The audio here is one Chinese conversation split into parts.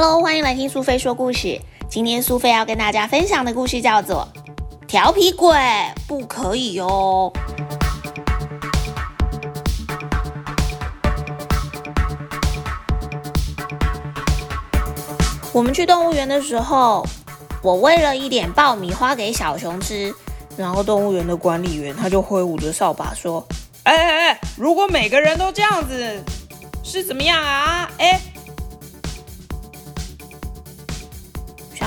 Hello，欢迎来听苏菲说故事。今天苏菲要跟大家分享的故事叫做《调皮鬼不可以哦》。我们去动物园的时候，我喂了一点爆米花给小熊吃，然后动物园的管理员他就挥舞着扫把说：“哎哎哎，如果每个人都这样子，是怎么样啊？哎。”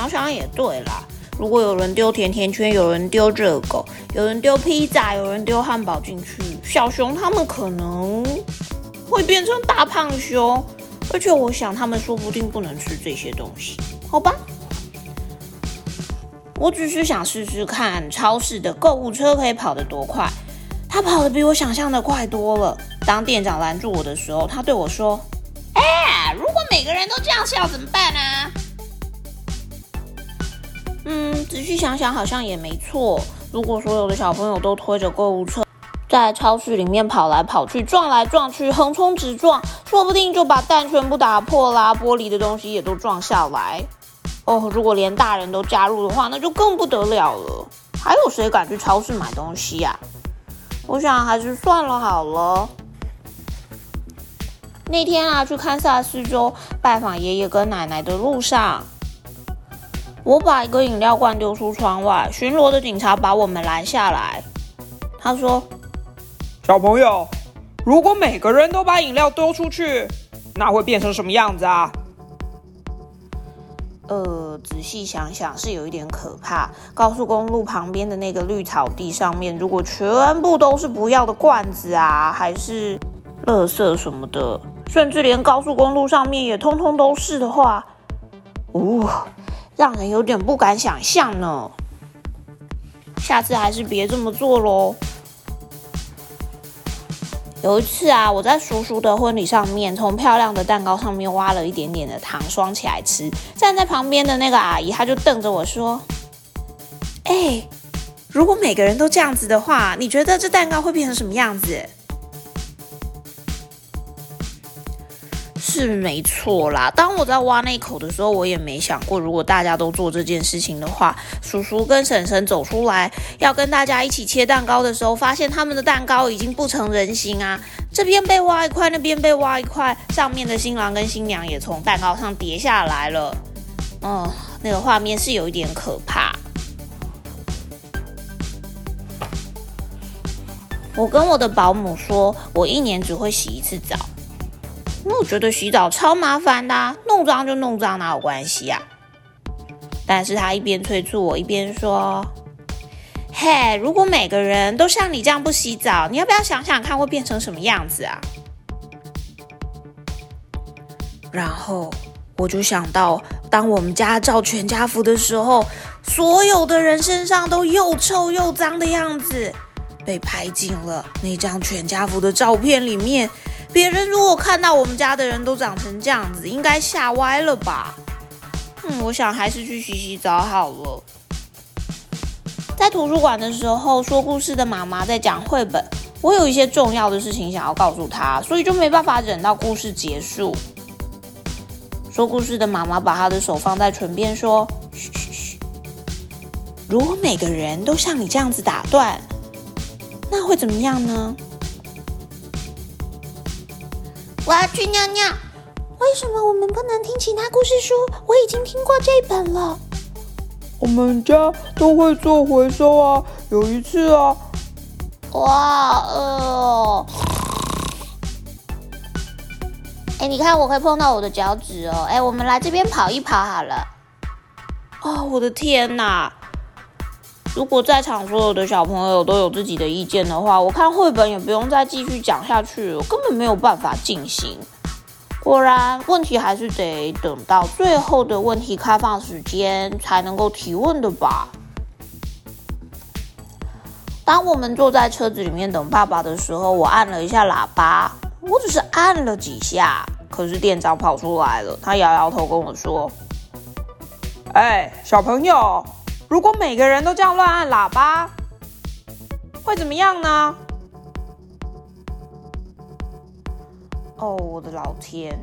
想想也对啦，如果有人丢甜甜圈，有人丢热狗，有人丢披萨，有人丢汉堡进去，小熊他们可能会变成大胖熊，而且我想他们说不定不能吃这些东西，好吧？我只是想试试看超市的购物车可以跑得多快，它跑得比我想象的快多了。当店长拦住我的时候，他对我说：“哎，如果每个人都这样笑怎么办呢？”嗯，仔细想想，好像也没错。如果所有的小朋友都推着购物车在超市里面跑来跑去、撞来撞去、横冲直撞，说不定就把蛋全部打破啦，玻璃的东西也都撞下来。哦，如果连大人都加入的话，那就更不得了了。还有谁敢去超市买东西呀？我想还是算了好了。那天啊，去堪萨斯州拜访爷爷跟奶奶的路上。我把一个饮料罐丢出窗外，巡逻的警察把我们拦下来。他说：“小朋友，如果每个人都把饮料丢出去，那会变成什么样子啊？”呃，仔细想想是有一点可怕。高速公路旁边的那个绿草地上面，如果全部都是不要的罐子啊，还是垃圾什么的，甚至连高速公路上面也通通都是的话，呜。让人有点不敢想象呢。下次还是别这么做喽。有一次啊，我在叔叔的婚礼上面，从漂亮的蛋糕上面挖了一点点的糖，霜起来吃。站在旁边的那个阿姨，她就瞪着我说：“哎，如果每个人都这样子的话，你觉得这蛋糕会变成什么样子？”是没错啦。当我在挖那口的时候，我也没想过，如果大家都做这件事情的话，叔叔跟婶婶走出来要跟大家一起切蛋糕的时候，发现他们的蛋糕已经不成人形啊！这边被挖一块，那边被挖一块，上面的新郎跟新娘也从蛋糕上跌下来了。嗯，那个画面是有一点可怕。我跟我的保姆说，我一年只会洗一次澡。因为我觉得洗澡超麻烦的，弄脏就弄脏，哪有关系呀？但是他一边催促我，一边说：“嘿，如果每个人都像你这样不洗澡，你要不要想想看会变成什么样子啊？”然后我就想到，当我们家照全家福的时候，所有的人身上都又臭又脏的样子，被拍进了那张全家福的照片里面。别人如果看到我们家的人都长成这样子，应该吓歪了吧？嗯，我想还是去洗洗澡好了。在图书馆的时候，说故事的妈妈在讲绘本，我有一些重要的事情想要告诉她，所以就没办法忍到故事结束。说故事的妈妈把她的手放在唇边说：“嘘嘘嘘，如果每个人都像你这样子打断，那会怎么样呢？”我要去尿尿。为什么我们不能听其他故事书？我已经听过这本了。我们家都会做回收啊。有一次啊，哇哦！哎，你看，我可以碰到我的脚趾哦。哎，我们来这边跑一跑好了。哦，我的天哪！如果在场所有的小朋友都有自己的意见的话，我看绘本也不用再继续讲下去了，根本没有办法进行。果然，问题还是得等到最后的问题开放时间才能够提问的吧。当我们坐在车子里面等爸爸的时候，我按了一下喇叭，我只是按了几下，可是店长跑出来了，他摇摇头跟我说：“哎，小朋友。”如果每个人都这样乱按喇叭，会怎么样呢？哦，我的老天！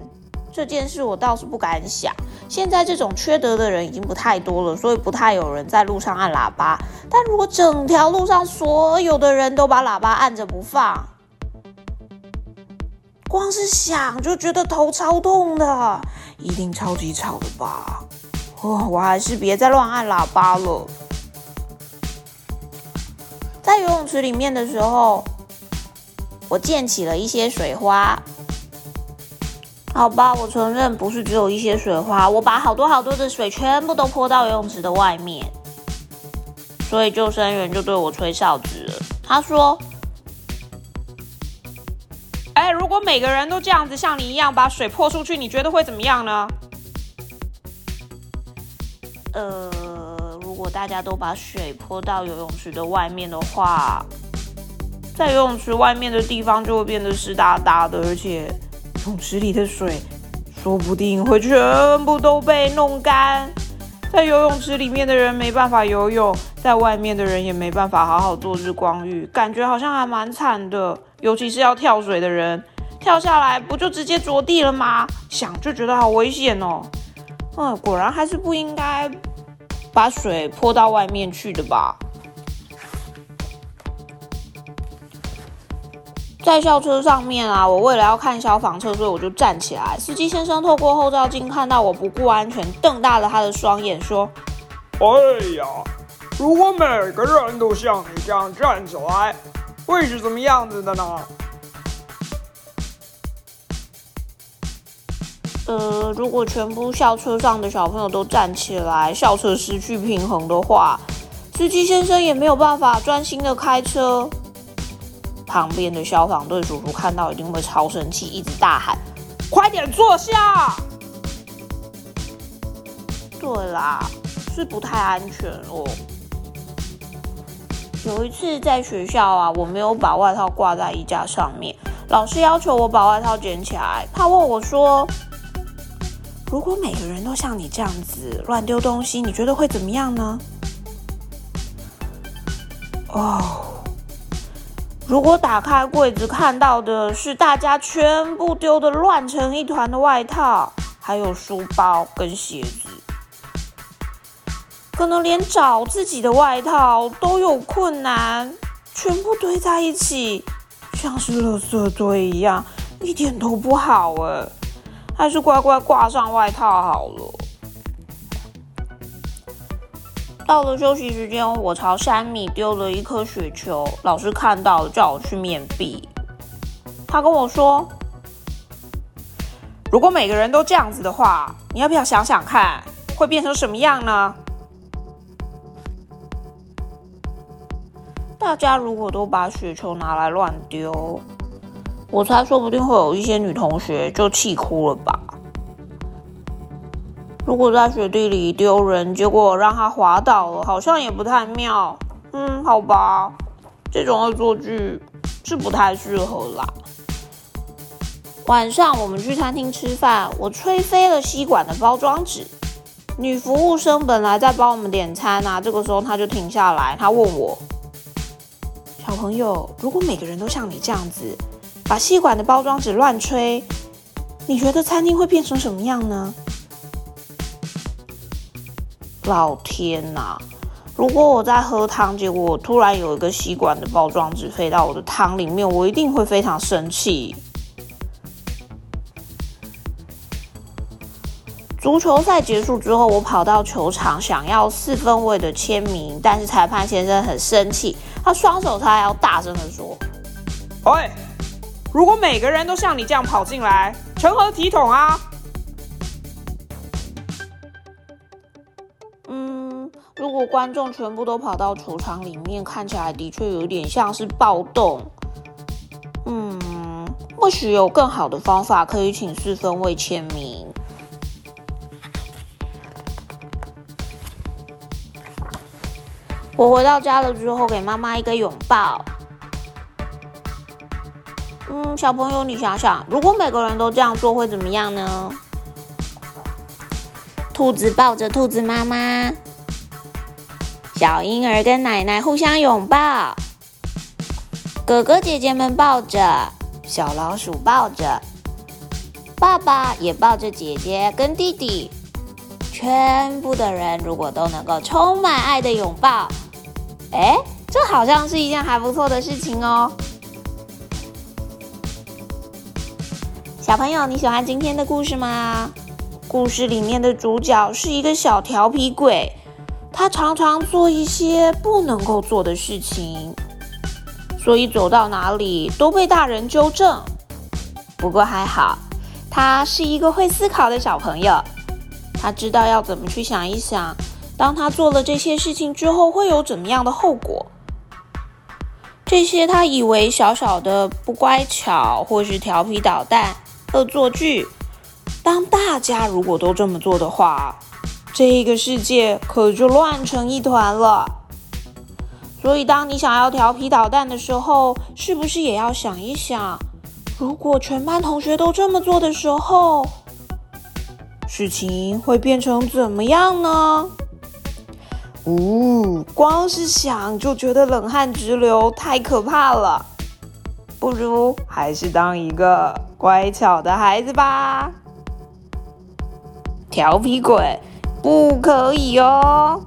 这件事我倒是不敢想。现在这种缺德的人已经不太多了，所以不太有人在路上按喇叭。但如果整条路上所有的人都把喇叭按着不放，光是想就觉得头超痛的，一定超级吵的吧？哦，我还是别再乱按喇叭了。在游泳池里面的时候，我溅起了一些水花。好吧，我承认不是只有一些水花，我把好多好多的水全部都泼到游泳池的外面，所以救生员就对我吹哨子了。他说：“哎，如果每个人都这样子像你一样把水泼出去，你觉得会怎么样呢？”呃，如果大家都把水泼到游泳池的外面的话，在游泳池外面的地方就会变得湿哒哒的，而且。泳池里的水说不定会全部都被弄干，在游泳池里面的人没办法游泳，在外面的人也没办法好好做日光浴，感觉好像还蛮惨的。尤其是要跳水的人，跳下来不就直接着地了吗？想就觉得好危险哦。嗯，果然还是不应该把水泼到外面去的吧。在校车上面啊，我为了要看消防车，所以我就站起来。司机先生透过后照镜看到我不顾安全，瞪大了他的双眼，说：“哎呀，如果每个人都像你这样站起来，会是怎么样子的呢？”呃，如果全部校车上的小朋友都站起来，校车失去平衡的话，司机先生也没有办法专心的开车。旁边的消防队叔叔看到一定会超生气，一直大喊：“快点坐下！”对啦，是不太安全哦。有一次在学校啊，我没有把外套挂在衣架上面，老师要求我把外套捡起来。他问我说：“如果每个人都像你这样子乱丢东西，你觉得会怎么样呢？”哦。如果打开柜子看到的是大家全部丢的乱成一团的外套，还有书包跟鞋子，可能连找自己的外套都有困难，全部堆在一起，像是垃圾堆一样，一点都不好哎，还是乖乖挂上外套好了。到了休息时间，我朝山米丢了一颗雪球，老师看到了，叫我去面壁。他跟我说：“如果每个人都这样子的话，你要不要想想看，会变成什么样呢？”大家如果都把雪球拿来乱丢，我猜说不定会有一些女同学就气哭了吧。如果在雪地里丢人，结果让他滑倒了，好像也不太妙。嗯，好吧，这种恶作剧是不太适合啦。晚上我们去餐厅吃饭，我吹飞了吸管的包装纸。女服务生本来在帮我们点餐啊，这个时候她就停下来，她问我：“小朋友，如果每个人都像你这样子，把吸管的包装纸乱吹，你觉得餐厅会变成什么样呢？”老天呐！如果我在喝汤，结果突然有一个吸管的包装纸飞到我的汤里面，我一定会非常生气。足球赛结束之后，我跑到球场想要四分卫的签名，但是裁判先生很生气，他双手叉腰，大声的说：“喂，如果每个人都像你这样跑进来，成何体统啊？”嗯如果观众全部都跑到球场里面，看起来的确有点像是暴动。嗯，或许有更好的方法可以请四分卫签名。我回到家了之后，给妈妈一个拥抱。嗯，小朋友，你想想，如果每个人都这样做，会怎么样呢？兔子抱着兔子妈妈。小婴儿跟奶奶互相拥抱，哥哥姐姐们抱着，小老鼠抱着，爸爸也抱着姐姐跟弟弟。全部的人如果都能够充满爱的拥抱，哎，这好像是一件还不错的事情哦。小朋友，你喜欢今天的故事吗？故事里面的主角是一个小调皮鬼，他常常做一些不能够做的事情，所以走到哪里都被大人纠正。不过还好，他是一个会思考的小朋友。他知道要怎么去想一想，当他做了这些事情之后会有怎么样的后果。这些他以为小小的不乖巧或是调皮捣蛋、恶作剧，当大家如果都这么做的话，这个世界可就乱成一团了。所以，当你想要调皮捣蛋的时候，是不是也要想一想，如果全班同学都这么做的时候？事情会变成怎么样呢？呜，光是想就觉得冷汗直流，太可怕了。不如还是当一个乖巧的孩子吧。调皮鬼不可以哦。